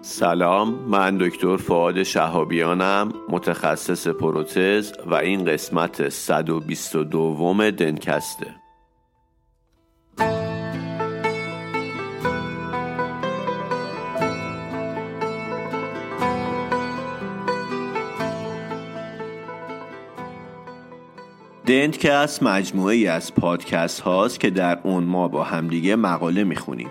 سلام من دکتر فعاد شهابیانم متخصص پروتز و این قسمت 122 دنکسته. دنتکست مجموعه ای از پادکست هاست که در اون ما با همدیگه مقاله می‌خونیم.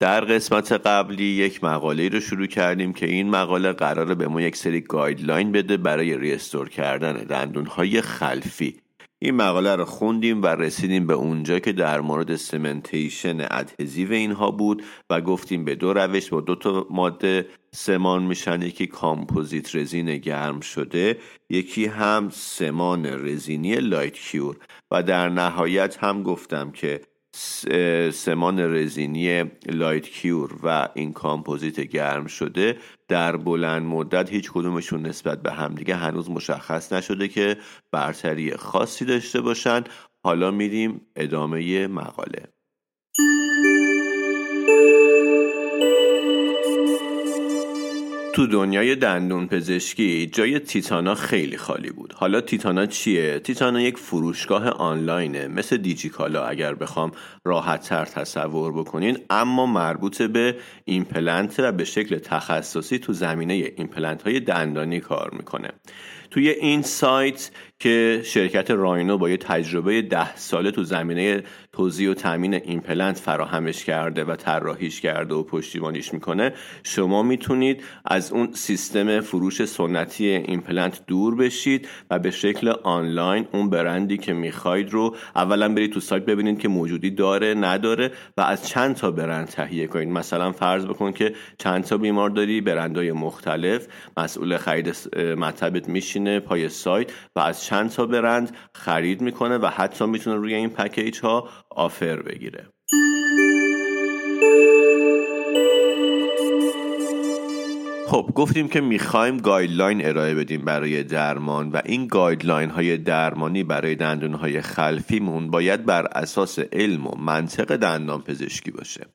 در قسمت قبلی یک مقاله رو شروع کردیم که این مقاله قراره به ما یک سری guideline بده برای restore کردن دندونهای خلفی. این مقاله رو خوندیم و رسیدیم به اونجا که در مورد cementation adhesive اینها بود و گفتیم به دو روش با دو تا ماده سمان میشن یکی کامپوزیت رزین گرم شده یکی هم سمان رزینی light cure. و در نهایت هم گفتم که سمان رزینی light cure و این کامپوزیت گرم شده در بلند مدت هیچ کدومشون نسبت به همدیگه هنوز مشخص نشده که برتری خاصی داشته باشن. حالا میریم ادامه مقاله. تو دنیای دندون پزشکی جای تیتانا خیلی خالی بود حالا تیتانا چیه؟ تیتانا یک فروشگاه آنلاینه مثل دیجیکالا اگر بخوام راحت تر تصور بکنین اما مربوط به ایمپلنت و به شکل تخصصی تو زمینه ایمپلنت های دندانی کار می‌کنه توی این سایت که شرکت راینو با یه تجربه ده ساله تو زمینه توزیع و تامین ایمپلنت فراهمش کرده و طراحیش کرده و پشتیبانیش می‌کنه شما می‌تونید از اون سیستم فروش سنتی ایمپلنت دور بشید و به شکل آنلاین اون برندی که می‌خواید رو اولا برید تو سایت ببینید که موجودی داره نداره و از چند تا برند تهیه کنید. مثلا فرض بکن که چند تا بیمار داری برندهای مختلف. مسئول خرید مطبت میشینه پای سایت و از چند تا برند خرید می‌کنه و حتی می‌تونه روی این پکیج ها offer بگیره. خب گفتیم که می‌خوایم guideline ارائه بدیم برای درمان و این guideline های درمانی برای دندون های خلفیمون باید بر اساس علم و منطق دندان پزشکی باشه.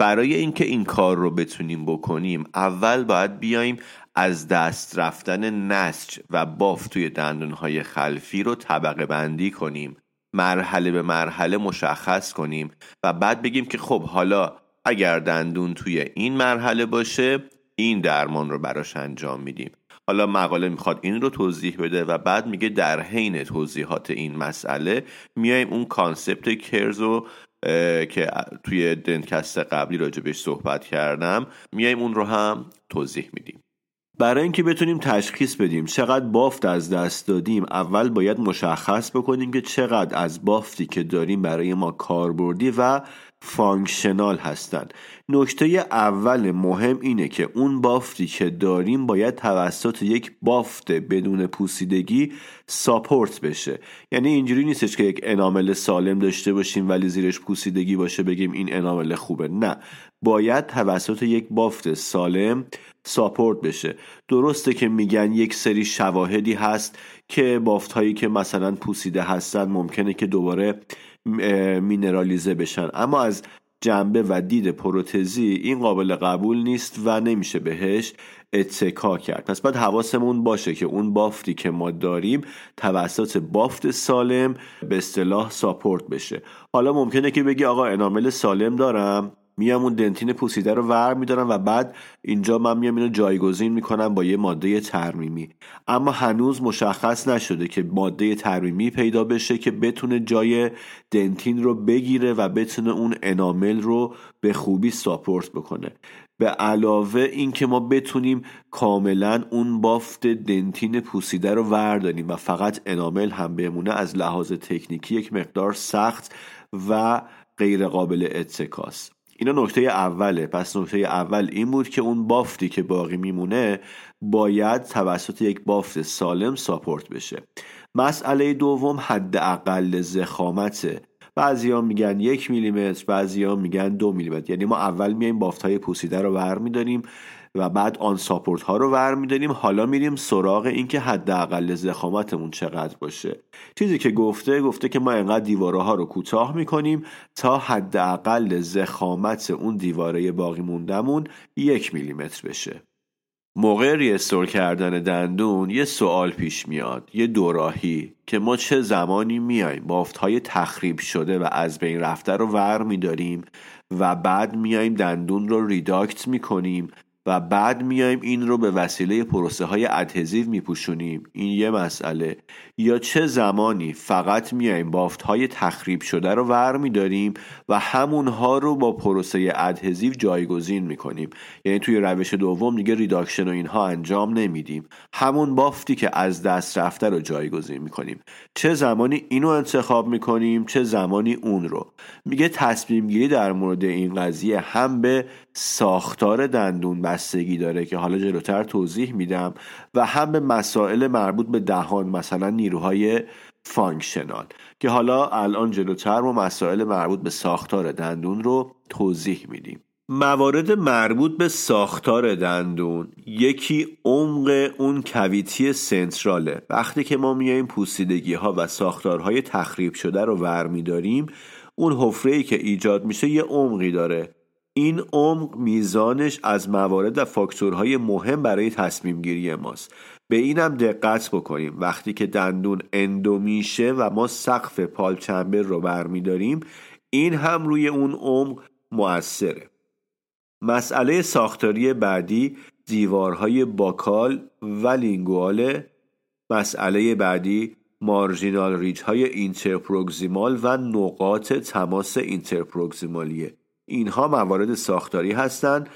برای اینکه این کار رو بتونیم بکنیم اول باید بیایم از دست رفتن نسج و باف توی دندونهای خلفی رو طبقه بندی کنیم. مرحله به مرحله مشخص کنیم و بعد بگیم که خب حالا اگر دندون توی این مرحله باشه این درمان رو براش انجام میدیم. حالا مقاله می‌خواد این رو توضیح بده و بعد میگه در حین توضیحات این مسئله میایم اون concept کرز رو که توی دنکست قبلی راجبش صحبت کردم میایم اون رو هم توضیح میدیم. برای اینکه بتونیم تشخیص بدیم چقدر بافت از دست دادیم اول باید مشخص بکنیم که چقدر از بافتی که داریم برای ما کاربردی و functional هستند نکته اول مهم اینه که اون بافتی که داریم باید توسط یک بافت بدون پوسیدگی ساپورت بشه. یعنی اینجوری نیستش که یک انامل سالم داشته باشیم ولی زیرش پوسیدگی باشه بگیم این انامل خوبه. نه. باید توسط یک بافت سالم ساپورت بشه. درسته که میگن یک سری شواهدی هست که بافت هایی که مثلا پوسیده هستن ممکنه که دوباره مینرالیزه بشن. اما از جنبه و دید پروتزی این قابل قبول نیست و نمیشه بهش اتکا کرد. پس باید حواسمون باشه که اون بافتی که ما داریم توسط بافت سالم به اصطلاح ساپورت بشه. حالا ممکنه که بگی آقا انامل سالم دارم. میام اون دنتین پوسیده رو ور میدارم و بعد اینجا من میام اینو جایگزین می‌کنم با یه ماده ترمیمی. اما هنوز مشخص نشده که ماده ترمیمی پیدا بشه که بتونه جای دنتین رو بگیره و بتونه اون انامل رو به خوبی ساپورت بکنه. به علاوه اینکه ما بتونیم کاملا اون بافت دنتین پوسیده رو ورداریم و فقط انامل هم بمونه از لحاظ تکنیکی یک مقدار سخت و غیر قابل اتکاست اینا نکته اوله. پس نکته اول این بود که اون بافتی که باقی میمونه باید توسط یک بافت سالم ساپورت بشه. مسئله دوم حداقل زخامته ها میگن یک میلیمتر ها میگن دو میلیمتر. یعنی ما اول میایم بافت های پوسیده رو ور میداریم و بعد آن ساپورت ها رو ور میداریم حالا میریم سراغ اینکه حداقل زخامتمون چقدر باشه. چیزی که گفته گفته که ما اینقدر دیواره ها رو کوتاه می‌کنیم تا حداقل زخامت اون دیواره باقی موندمون یک میلیمتر بشه. موقع ریستور کردن دندون یه سوال پیش میاد یه دوراهی که ما چه زمانی میایم؟ بافت های تخریب شده و از بین رفته رو ور میداریم و بعد میایم دندون رو reduct می‌کنیم و بعد میایم این رو به وسیله پروسه های adhesive میپوشونیم. این یه مسئله. یا چه زمانی فقط میایم بافت های تخریب شده رو ور میداریم و همونها رو با پروسه adhesive جایگزین می‌کنیم. یعنی توی روش دوم دیگه reduction و اینها انجام نمیدیم. همون بافتی که از دست رفته رو جایگزین می‌کنیم. چه زمانی اینو انتخاب می‌کنیم چه زمانی اون رو. میگه تصمیم گیری در مورد این قضیه هم به ساختار دندون بستگی داره که حالا جلوتر توضیح میدم و هم به مسائل مربوط به دهان مثلا نیروهای functional که حالا الان جلوتر ما مسائل مربوط به ساختار دندون رو توضیح میدیم. موارد مربوط به ساختار دندون یکی عمق اون cavity central ه. وقتی که ما میاییم پوسیدگی ها و ساختارهای تخریب شده رو ور میداریم اون حفره ای که ایجاد میشه یه عمقی داره. این عمق میزانش از موارد و فاکتورهای مهم برای تصمیم گیری ماست. به اینم دقت بکنیم. وقتی که دندون endo میشه و ما سقف pulp chamber رو برمیداریم این هم روی اون عمق موثره. مسئله ساختاری بعدی دیوارهای buccal و lingual. مسئله بعدی marginal ridge های interproximal و نقاط تماس interproximal یه اینها موارد ساختاری هستند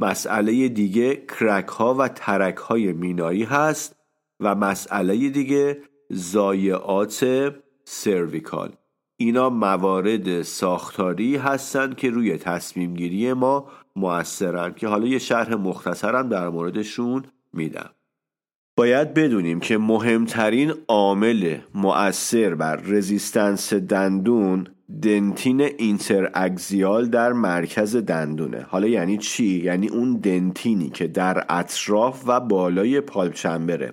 مسئله دیگه کرک ها و ترک های مینایی هست و مسئله دیگه زایعات سرویکال. اینا موارد ساختاری هستند که روی تصمیم گیری ما موثرن که حالا یه شرح مختصرم در موردشون میدم. باید بدونیم که مهمترین عامل مؤثر بر رزیستنس دندون dentin interaxial در مرکز دندونه. حالا یعنی چی؟ یعنی اون dentin ی که در اطراف و بالای pulp chamber ه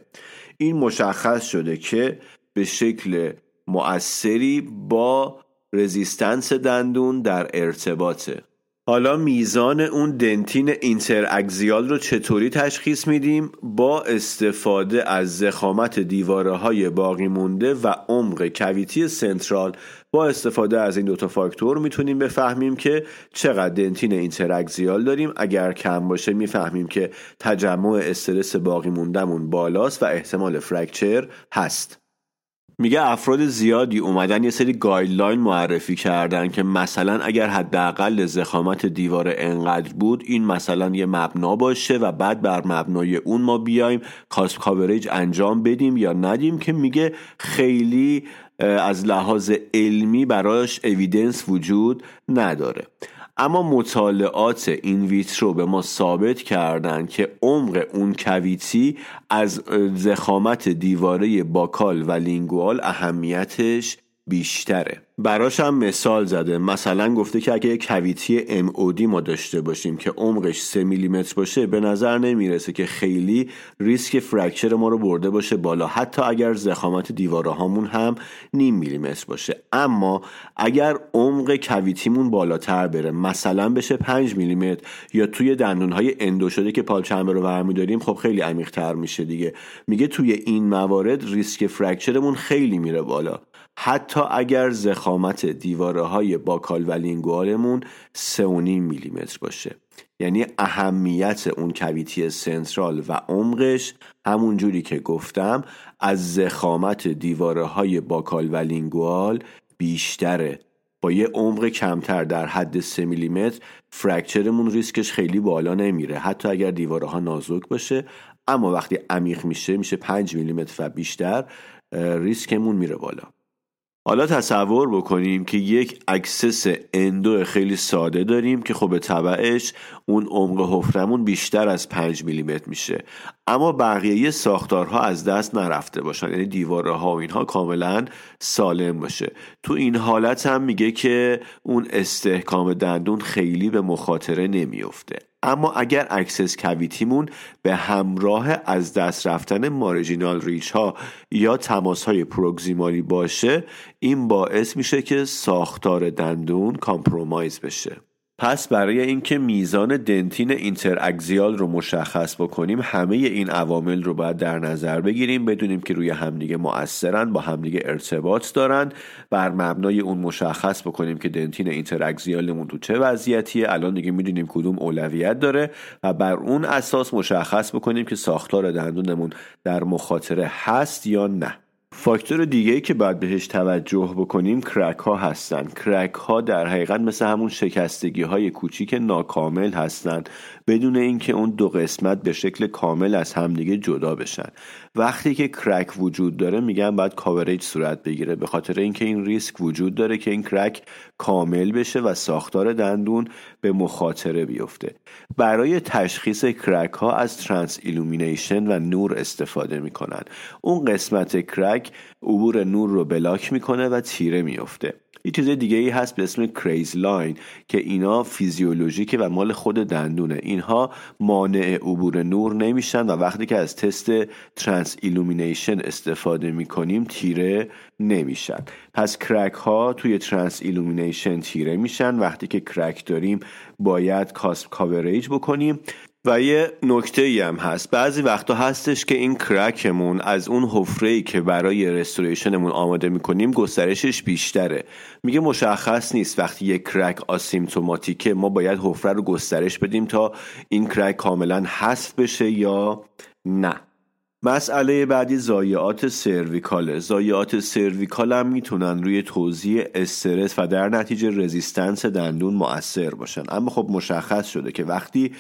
این مشخص شده که به شکل مؤثری با resistance دندون در ارتباطه. حالا میزان اون dentin interaxial رو چطوری تشخیص میدیم؟ با استفاده از ضخامت دیواره های باقی مونده و عمق cavity central با استفاده از این دوتا فاکتور می‌تونیم بفهمیم که چقدر dentin interaxial داریم. اگر کم باشه می‌فهمیم که تجمع استرس باقی موندهمون بالاست و احتمال fracture هست. میگه افراد زیادی اومدن یه سری guideline معرفی کردن که مثلا اگر حداقل ضخامت دیوار انقدر بود این مثلا یه مبنا باشه و بعد بر مبنای اون ما بیایم cusp coverage انجام بدیم یا ندیم که میگه خیلی از لحاظ علمی براش evidence وجود نداره. اما مطالعات in vitro به ما ثابت کردند که عمق اون cavity از ضخامت دیواره buccal و lingual اهمیتش بیشتره. براش هم مثال زده. مثلا گفته که اگه یک cavity MOD ما داشته باشیم که عمقش 3 میلیمتر باشه به نظر نمی‌رسه که خیلی ریسک fracture ما رو برده باشه بالا. حتی اگر ضخامت دیواره هامون هم نیم میلیمتر باشه. اما اگر عمق cavity مون بالاتر بره مثلا بشه 5 میلیمتر یا توی دندون های endo شده که pulp chamber رو برمیداریم خب خیلی عمیق تر میشه دیگه. میگه توی این موارد ریسک fracture مون خیلی میره بالا. حتی اگر ضخامت دیواره های buccal و lingual مون 3.5 میلیمتر باشه. یعنی اهمیت اون cavity central و عمقش همون جوری که گفتم از ضخامت دیواره های lingual بیشتره با یه عمق کمتر در حد 3 میلیمتر fracture مون ریسکش خیلی بالا نمیره. حتی اگر دیواره ها نازک باشه اما وقتی عمیق میشه میشه 5 میلیمتر و بیشتر ریسکمون میره بالا. حالا تصور بکنیم که یک access endo خیلی ساده داریم که خب به تبعش اون عمق حفره‌مون بیشتر از 5 میلیمتر میشه. اما بقیه ساختارها از دست نرفته باشن. یعنی دیواره ها و اینها کاملا سالم باشه. تو این حالت هم میگه که اون استحکام دندون خیلی به مخاطره نمیفته اما اگر access cavity مون به همراه از دست رفتن marginal ridge ها یا تماس های proximal ی باشه این باعث میشه که ساختار دندون compromise بشه. پس برای اینکه میزان dentin interaxial رو مشخص بکنیم همه این عوامل رو باید در نظر بگیریم بدونیم که روی همدیگه مؤثرن با همدیگه ارتباط دارن. بر مبنای اون مشخص بکنیم که dentin interaxial مون تو چه وضعیتیه. الان دیگه می‌دونیم کدوم اولویت داره و بر اون اساس مشخص بکنیم که ساختار دندونمون در مخاطره هست یا نه. فاکتور دیگه ای که باید بهش توجه بکنیم کرک ها هستن. کرک ها در حقیقت مثل همون شکستگی های کوچیک ناکامل هستن. بدون اینکه اون دو قسمت به شکل کامل از همدیگه جدا بشن. وقتی که کرک وجود داره میگن باید کاورج صورت بگیره. به خاطر اینکه این ریسک وجود داره که این کرک کامل بشه و ساختار دندون به مخاطره بیفته. برای تشخیص crack ها از transillumination و نور استفاده می‌کنن. اون قسمت crack عبور نور رو block می‌کنه و تیره میفته یه چیز دیگه ای هست به اسم craze line که اینا فیزیولوژیکه و مال خود دندونه. اینها مانع عبور نور نمیشن و وقتی که از تست transillumination استفاده می‌کنیم تیره نمیشن. پس crack ها توی transillumination تیره میشن. وقتی که crack داریم باید cusp coverage بکنیم. و یه نکته ای هم هست. بعضی وقتا هستش که این crack مون از اون حفره ای که برای restoration مون آماده می‌کنیم گسترشش بیشتره. میگه مشخص نیست وقتی یه crack asymptomatic ه ما باید حفره رو گسترش بدیم تا این crack کاملا حذف بشه یا نه. مسئله بعدی ضایعات cervical ه. ضایعات cervical هم می‌تونن روی توزیع استرس و در نتیجه resistance دندون مؤثر باشن. اما خب مشخص شده که وقتی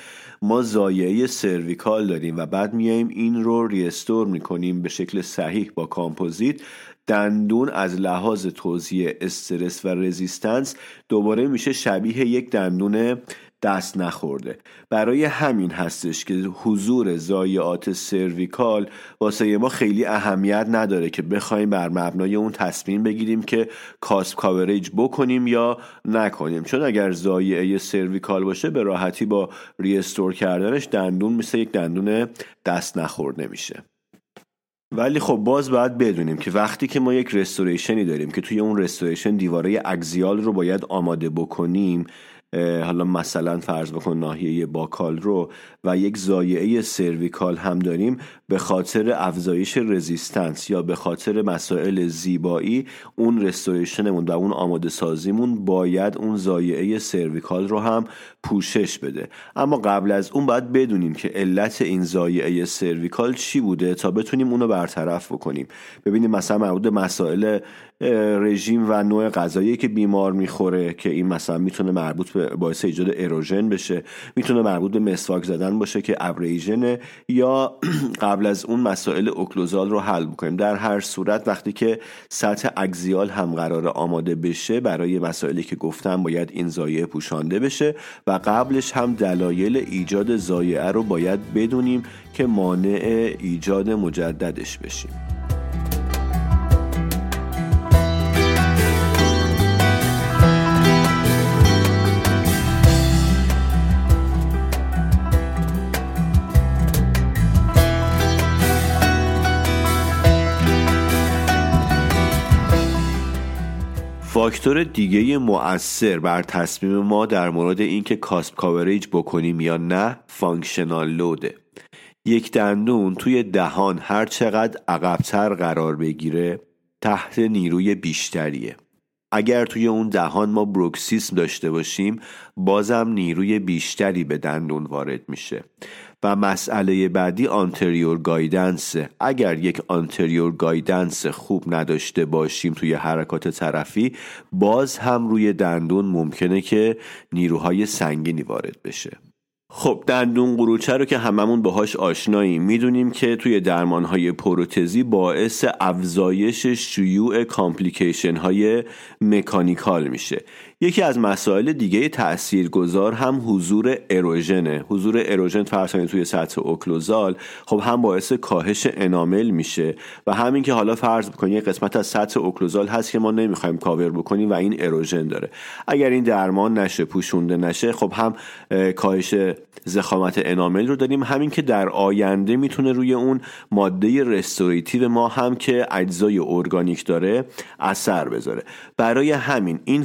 ما ضایعه cervical داریم و بعد میایم این رو restore می‌کنیم به شکل صحیح با کامپوزیت. دندون از لحاظ توزیع استرس و resistance دوباره میشه شبیه یک دندون دست نخورده. برای همین هستش که حضور ضایعات cervical واسه ما خیلی اهمیت نداره که بخوایم بر مبنای اون تصمیم بگیریم که cusp coverage بکنیم یا نکنیم. چون اگر ضایعه cervical باشه به راحتی با restore کردنش دندون مثل یک دندون دست نخورده میشه. ولی خب باز باید بدونیم که وقتی که ما یک restoration ی داریم که توی اون restoration دیواره axial رو باید آماده بکنیم حالا مثلا فرض بکن ناحیه buccal رو و یک ضایعه cervical هم داریم به خاطر افزایش resistance یا به خاطر مسائل زیبایی اون رستوریشنمون و اون آماده سازیمون باید اون زایعه سرویکال رو هم پوشش بده. اما قبل از اون باید بدونیم که علت این زایعه سرویکال چی بوده تا بتونیم اونو برطرف بکنیم. ببینیم مثلا مربوط مسائل رژیم و نوع غذایی که بیمار می‌خوره که این مثلا می‌تونه مربوط باعث ایجاد اروژن بشه می‌تونه مربوط به مسواک زدن باشه که ابریژنه یا قبل از اون مسائل اوکلوزال رو حل بکنیم. در هر صورت وقتی که سطح اگزیال هم قرار آماده بشه برای مسائلی که گفتم باید این زایعه پوشانده بشه و قبلش هم دلایل ایجاد زایعه رو باید بدونیم که مانع ایجاد مجددش بشیم. فاکتور دیگه مؤثر بر تصمیم ما در مورد اینکه cusp coverage بکنیم یا نه functional load ه. یک دندون توی دهان هر چقدر عقبتر قرار بگیره تحت نیروی بیشتریه. اگر توی اون دهان ما bruxism داشته باشیم بازم نیروی بیشتری به دندون وارد میشه. و مسئله بعدی anterior guidance اگر یک anterior guidance خوب نداشته باشیم توی حرکات طرفی باز هم روی دندون ممکنه که نیروهای سنگینی وارد بشه. خب دندون قروچه رو که هممون باهاش آشناییم می‌دونیم که توی درمانهای پروتزی باعث افزایش شیوع کامپلیکیشن های مکانیکال میشه. یکی از مسائل دیگه تاثیرگذار هم حضور اروژنه. حضور اروژن فرض توی سطح اوکلوزال خب هم باعث کاهش انامل میشه و همین که حالا فرض بکنید یه قسمت از سطح occlusal هست که ما نمی‌خوایم کاور بکنیم و این erosion داره. اگر این درمان نشه پوشونده نشه خب هم کاهش ضخامت enamel رو داریم. همین که در آینده می‌تونه روی اون ماده restorative ما هم که اجزای ارگانیک داره اثر بذاره. برای همین این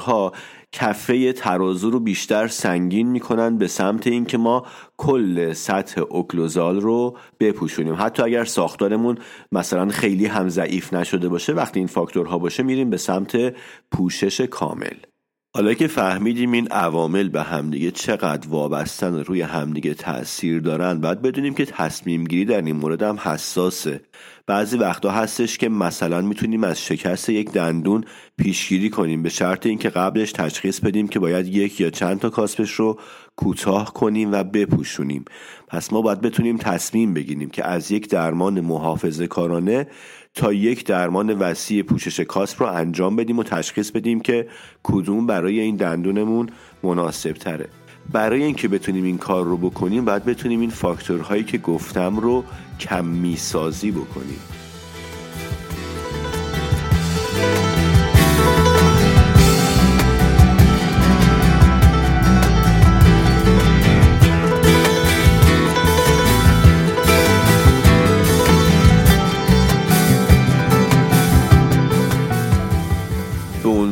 فاکتورها کفه ترازو رو بیشتر سنگین می‌کنن به سمت اینکه ما کل سطح اوکلوزال رو بپوشونیم. حتی اگر ساختارمون مثلا خیلی هم ضعیف نشده باشه وقتی این فاکتورها باشه میریم به سمت پوشش کامل. حالا که فهمیدیم این عوامل به همدیگه چقدر وابستن روی همدیگه تاثیر دارن باید بدونیم که تصمیم گیری در این مورد هم حساسه. بعضی وقتا هستش که مثلا می‌تونیم از شکست یک دندون پیشگیری کنیم به شرط اینکه قبلش تشخیص بدیم که باید یک یا چند تا کاسپش رو کوتاه کنیم و بپوشونیم. پس ما باید بتونیم تصمیم بگیریم که از یک درمان محافظه کارانه تا یک درمان وسیع پوشش کاسپ رو انجام بدیم و تشخیص بدیم که کدوم برای این دندونمون مناسب تره برای اینکه بتونیم این کار رو بکنیم باید بتونیم این فاکتورهایی که گفتم رو کمی سازی بکنیم.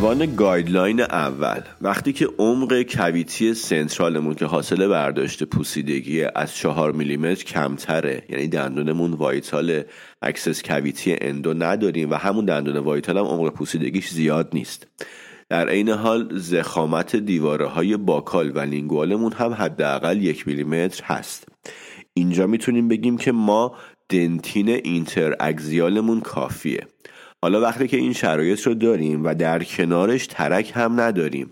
عنوان guideline اول وقتی که عمق cavity central مون که حاصل برداشت پوسیدگی از چهار میلیمتر کمتره یعنی دندونمون vital access cavity endo نداریم و همون دندون vital هم عمق پوسیدگیش زیاد نیست. در عین حال ضخامت دیواره های buccal و lingual مون هم حداقل یک میلیمتر هست. اینجا می‌تونیم بگیم که ما dentin interaxial مون کافیه. حالا وقتی که این شرایط رو داریم و در کنارش ترک هم نداریم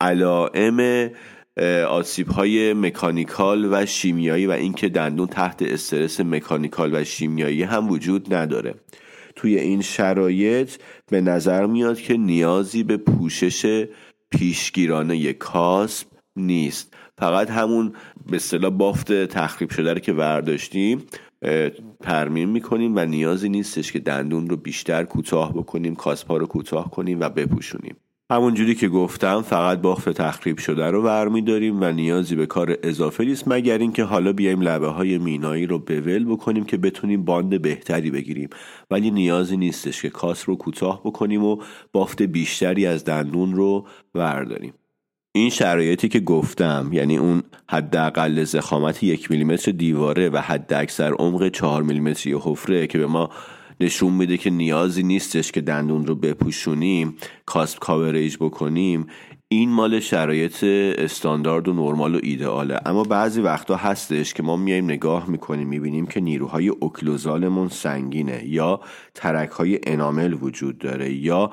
علائم آسیب های مکانیکال و شیمیایی و اینکه دندون تحت استرس مکانیکال و شیمیایی هم وجود نداره. توی این شرایط به نظر میاد که نیازی به پوشش پیشگیرانه کاسب نیست. فقط همون به اصطلاح بافت تخریب شده رو که ورداشتیم ترمیم می‌کنیم و نیازی نیستش که دندون رو بیشتر کوتاه بکنیم کاسپا رو کوتاه کنیم و بپوشونیم. همونجوری که گفتم فقط بافت تخریب شده رو برمیداریم و نیازی به کار اضافه نیست مگر اینکه حالا بیایم لبه های مینایی رو بول بکنیم که بتونیم باند بهتری بگیریم. ولی نیازی نیستش که کاس رو کوتاه بکنیم و بافت بیشتری از دندون رو ورداریم این شرایطی که گفتم یعنی اون حداقل ضخامت یک میلیمتر دیواره و حداکثر عمق چهار میلیمتری حفره که به ما نشون میده که نیازی نیستش که دندون رو بپوشونیم cusp coverage بکنیم این مال شرایط استاندارد و نرمال و ایدئاله. اما بعضی وقتا هستش که ما میایم نگاه می‌کنیم می‌بینیم که نیروهای occlusal مون سنگینه یا ترک های enamel وجود داره یا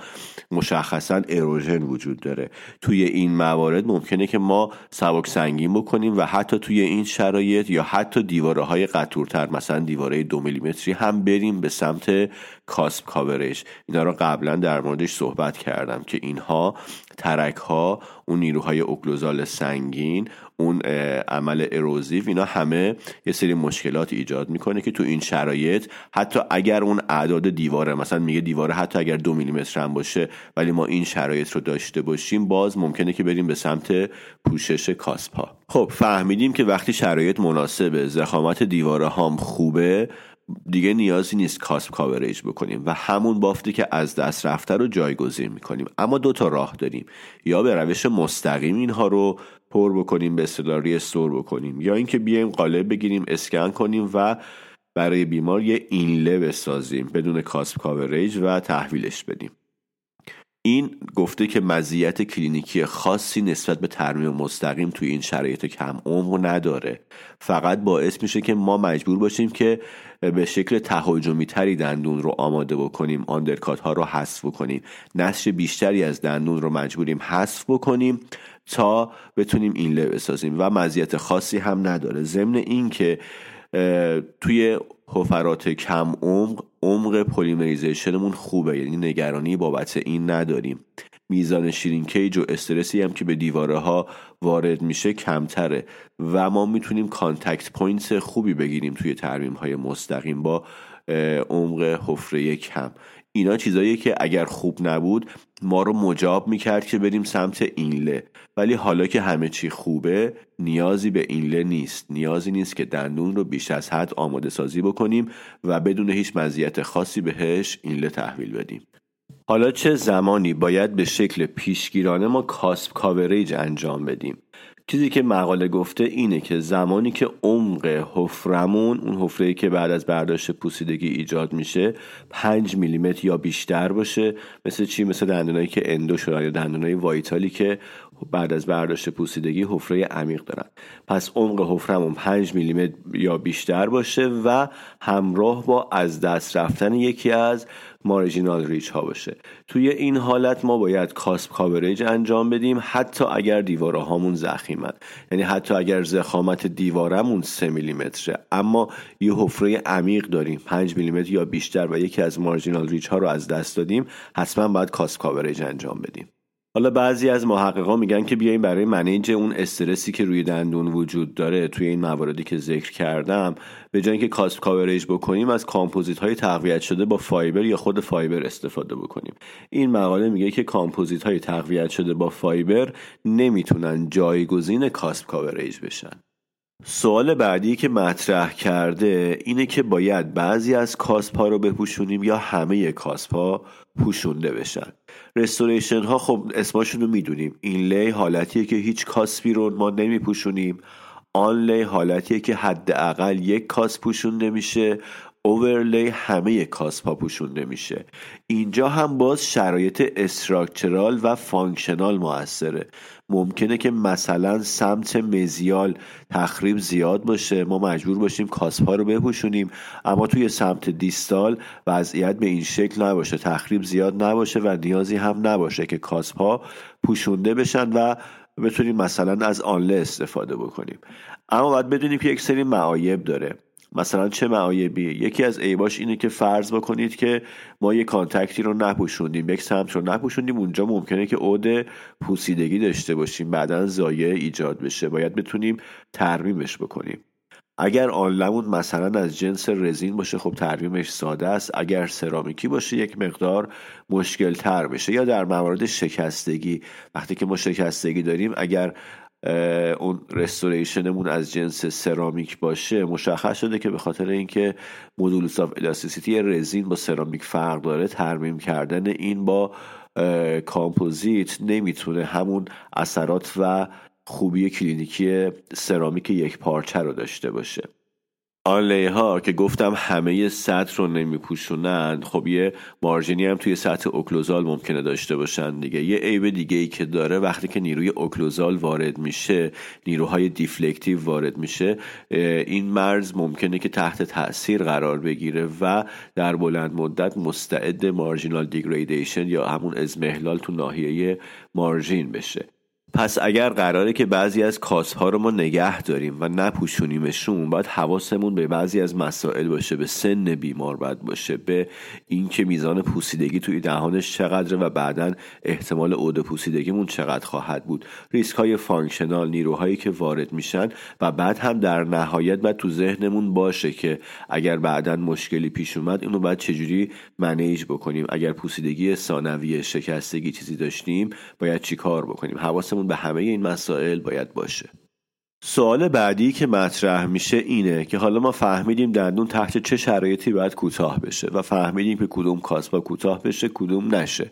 مشخصا erosion وجود داره. توی این موارد ممکنه که ما سبک سنگین بکنیم و حتی توی این شرایط یا حتی دیواره های قطورتر مثلا دیواره دو میلیمتری هم بریم به سمت کاسپ کاورش. اینا رو قبلا در موردش صحبت کردم که اینها ترک ها اون نیروهای اوکلوزال سنگین اون عمل اروزیو اینا همه یه سری مشکلات ایجاد می‌کنه که تو این شرایط حتی اگر اون اعداد دیواره مثلا میگه دیواره حتی اگر دو میلیمتر هم باشه ولی ما این شرایط رو داشته باشیم باز ممکنه که بریم به سمت پوشش cusp ا. خب فهمیدیم که وقتی شرایط مناسبه ضخامت دیواره هم خوبه دیگه نیازی نیست cusp coverage بکنیم و همون بافتی که از دست رفته رو جایگزین می‌کنیم. اما دو تا راه داریم. یا به روش مستقیم اینها رو پر بکنیم به اصطلاح restore بکنیم یا اینکه بیایم قالب بگیریم اسکن کنیم و برای بیمار یه inlay بسازیم بدون cusp coverage و تحویلش بدیم. این گفته که مزیت کلینیکی خاصی نسبت به ترمیم مستقیم توی این شرایط کم عمق نداره. فقط باعث میشه که ما مجبور باشیم که به شکل تهاجمی تری دندون رو آماده بکنیم undercut ها رو حذف بکنیم. نسج بیشتری از دندون رو مجبوریم حذف بکنیم تا بتونیم این بسازیم و مزیت خاصی هم نداره. ضمن این که توی حفرات کم عمق عمق polymerization مون خوبه. یعنی نگرانی بابت این نداریم. میزان shrinkage و استرسی هم که به دیواره ها وارد میشه کمتره. و ما می‌تونیم contact point خوبی بگیریم توی ترمیم های مستقیم با عمق حفره کم. اینا چیزایی که اگر خوب نبود ما رو مجاب می‌کرد که بریم سمت inlay. ولی حالا که همه چی خوبه نیازی به inlay نیست. نیازی نیست که دندون رو بیش از حد آماده سازی بکنیم و بدون هیچ مزیت خاصی بهش inlay تحویل بدیم. حالا چه زمانی باید به شکل پیشگیرانه ما cusp coverage انجام بدیم؟ چیزی که مقاله گفته اینه که زمانی که عمق حفرمون اون حفره که بعد از برداشت پوسیدگی ایجاد میشه 5 میلیمتر یا بیشتر باشه مثل چی؟ مثل دندونایی که endo شدن یا دندونای vital ی که بعد از برداشت پوسیدگی حفره عمیق دارن. پس عمق حفرمون 5 میلیمتر یا بیشتر باشه و همراه با از دست رفتن یکی از marginal ridge ها باشه. توی این حالت ما باید cusp coverage انجام بدیم حتی اگر دیواره هامون ضخیمن. یعنی حتی اگر ضخامت دیوارمون 3 میلیمتره. اما یه حفره عمیق داریم 5 میلیمتر یا بیشتر و یکی از marginal ridge ها رو از دست دادیم حتما باید cusp coverage انجام بدیم. حالا بعضی از محققا میگن که بیایم برای manage اون استرسی که روی دندون وجود داره توی این مواردی که ذکر کردم به جای اینکه cusp coverage بکنیم از کامپوزیت های تقویت شده با fiber یا خود fiber استفاده بکنیم. این مقاله میگه که کامپوزیت های تقویت شده با fiber نمی‌تونن جایگزین cusp coverage بشن. سوال بعدی که مطرح کرده اینه که باید بعضی از cusp ا رو بپوشونیم یا همه cusp ا پوشونده بشن. restoration ها خب اسماشون رو می‌دونیم. inlay حالتیه که هیچ cusp ی رو ما نمیپوشونیم. onlay حالتیه که حداقل یک cusp پوشونده میشه. overlay همه cusp ا پوشونده میشه. اینجا هم باز شرایط structural و functional موثره. ممکنه که مثلا سمت mesial تخریب زیاد باشه ما مجبور باشیم cusp ا رو بپوشونیم اما توی سمت distal وضعیت به این شکل نباشه تخریب زیاد نباشه و نیازی هم نباشه که cusp ا پوشونده بشن و بتونیم مثلا از آنله استفاده بکنیم. اما باید بدونیم که یک سری معایب داره. مثلا چه معایبی یکی از عیباش اینه که فرض بکنید که ما یه کانتکتی رو نپوشوندیم. یک سمت رو نپوشوندیم اونجا ممکنه که عود پوسیدگی داشته باشیم. بعدا زایه ایجاد بشه. باید بتونیم ترمیمش بکنیم. اگر آنلمون مثلا از جنس رزین باشه خب ترمیمش ساده است. اگر سرامیکی باشه یک مقدار مشکل تر بشه. یا در موارد شکستگی. وقتی که ما شکستگی داریم اگر اون restoration مون از جنس سرامیک باشه مشخص شده که به خاطر اینکه modulus of elasticity رزین با سرامیک فرق داره ترمیم کردن این با کامپوزیت نمی‌تونه همون اثرات و خوبی کلینیکی سرامیک یک پارچه رو داشته باشه. onlay ها که گفتم همه سطح رو نمیپوشونن خب یه margin ی هم توی سطح occlusal ممکنه داشته باشن دیگه. یه عیب دیگه ای که داره وقتی که نیروی occlusal وارد میشه نیروهای deflective وارد میشه این مرز ممکنه که تحت تاثیر قرار بگیره و در بلند مدت مستعد marginal degradation یا همون اضمحلال تو ناحیه margin بشه. پس اگر قراره که بعضی از cusp ها رو ما نگه داریم و نپوشونیمشون باید حواسمون به بعضی از مسائل باشه به سن بیمار باید باشه به اینکه میزان پوسیدگی توی دهانش چقدره و بعدا احتمال عود پوسیدگیمون چقدر خواهد بود. ریسک های functional نیروهایی که وارد میشن و بعد هم در نهایت باید تو ذهنمون باشه که اگر بعدا مشکلی پیش اومد اینو باید چجوری manage بکنیم. اگر پوسیدگی ثانویه شکستگی چیزی داشتیم باید چیکار بکنیم؟ حواسمون به همه این مسائل باید باشه. سوال بعدی که مطرح میشه اینه که حالا ما فهمیدیم دندون تحت چه شرایطی باید کوتاه بشه و فهمیدیم که کدوم cusp ا کوتاه بشه کدوم نشه.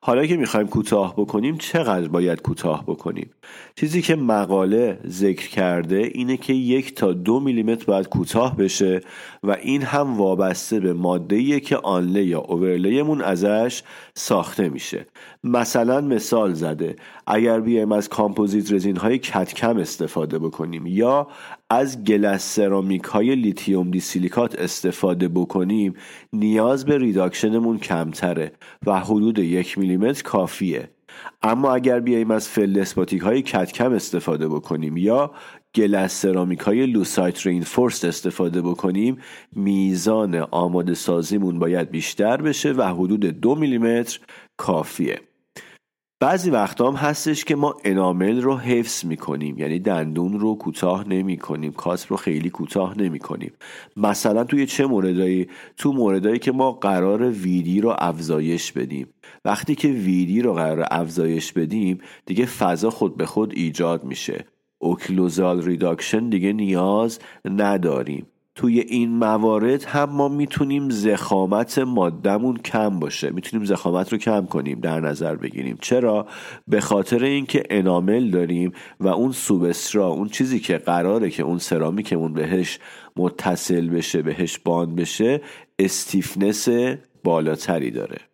حالا که می‌خوایم کوتاه بکنیم چقدر باید کوتاه بکنیم؟ چیزی که مقاله ذکر کرده اینه که یک تا دو میلیمتر باید کوتاه بشه و این هم وابسته به ماده که onlay یا overlay مون ازش ساخته میشه. مثلا مثال زده اگر بیایم از composite resin های CAD/CAM استفاده بکنیم یا از glass ceramic های lithium disilicate استفاده بکنیم نیاز به reduction مون کمتره و حدود یک میلیمتر کافیه. اما اگر بیاییم از feldspathic های CAD/CAM استفاده بکنیم یا glass ceramic های leucite reinforced استفاده بکنیم میزان آماده سازیمون باید بیشتر بشه و حدود دو میلیمتر کافیه. بعضی وقتا هم هستش که ما enamel رو حفظ می‌کنیم. یعنی دندون رو کوتاه نمی کنیم cusp رو خیلی کوتاه نمی کنیم مثلا توی چه موردایی؟ تو موردایی که ما قرار VD رو افزایش بدیم. وقتی که VD رو قرار افزایش بدیم دیگه فضا خود به خود ایجاد میشه. occlusal reduction دیگه نیاز نداریم. توی این موارد هم ما می‌تونیم ضخامت مادهمون کم باشه. می‌تونیم ضخامت رو کم کنیم در نظر بگیریم. چرا؟ به خاطر اینکه enamel داریم و اون سوبسترا اون چیزی که قراره که اون سرامیکمون بهش متصل بشه بهش bond بشه stiffness بالاتری داره.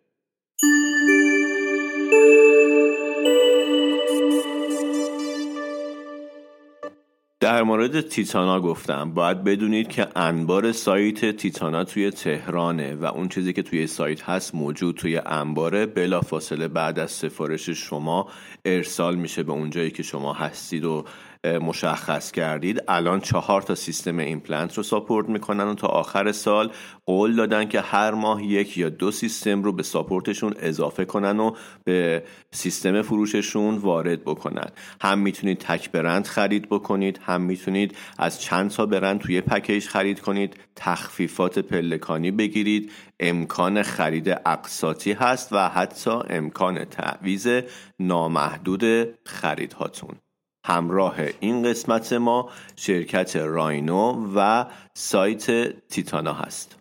در مورد تیتانا گفتم. باید بدونید که انبار سایت تیتانا توی تهرانه و اون چیزی که توی سایت هست موجود توی انباره. بلافاصله بعد از سفارش شما ارسال میشه به اونجایی که شما هستید و مشخص کردید. الان چهار تا سیستم ایمپلنت رو support می‌کنن و تا آخر سال قول دادن که هر ماه یک یا دو سیستم رو به support شون اضافه کنن و به سیستم فروششون وارد بکنن. هم می‌تونید تک برند خرید بکنید هم می‌تونید از چند تا برند توی پکیج خرید کنید. تخفیفات پلکانی بگیرید. امکان خرید اقساطی هست و حتی امکان تعویض نامحدود خریدهاتون. همراه این قسمت ما شرکت راینو و سایت تیتانا هست.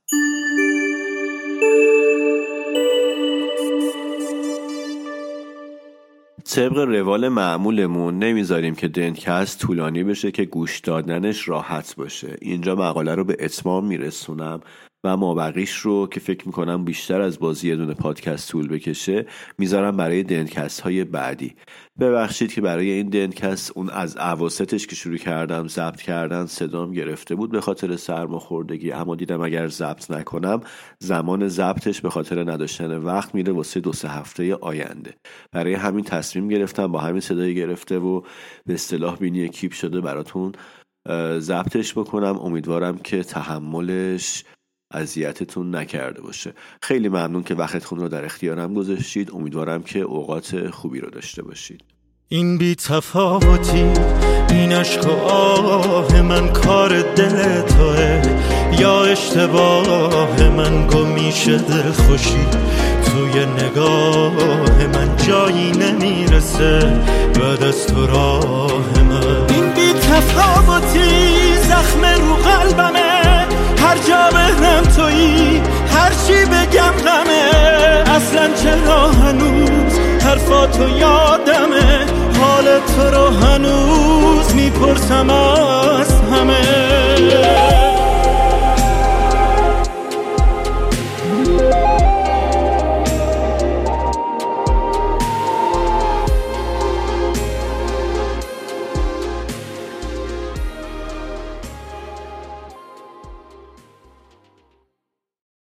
طبق روال معمولمون نمی‌ذاریم که دنکست طولانی بشه که گوش دادنش راحت باشه. اینجا مقاله رو به اتمام میرسونم. و مابقیش رو که فکر می‌کنم بیشتر از بازی یه دونه پادکست طول بکشه می‌ذارم برای دنکست های بعدی. ببخشید که برای این دنکست اون از عواستش که شروع کردم ضبط کردن صدام گرفته بود به خاطر سرماخوردگی اما دیدم اگر ضبط نکنم زمان ضبطش به خاطر نداشتن وقت میره واسه دو سه هفته آینده. برای همین تصمیم گرفتم با همین صدای گرفته و به اصطلاح بینی کیپ شده براتون ضبطش بکنم. امیدوارم که تحملش اذیتتون نکرده باشه. خیلی ممنون که وقتتون رو در اختیارم گذاشتید. امیدوارم که اوقات خوبی رو داشته باشید. این بی تفاوتی این عشق و آه من کار دل توه. یا اشتباه من گمیشه دل خوشی. توی نگاه من جایی نمی‌رسه. بعد از تو راه من. این بی تفاوتی زخم رو قلبمه. هر جا توی تویی هرچی بگم غمه. اصلا چرا هنوز حرفاتو یادمه؟ حال تو رو هنوز می‌پرسم از همه.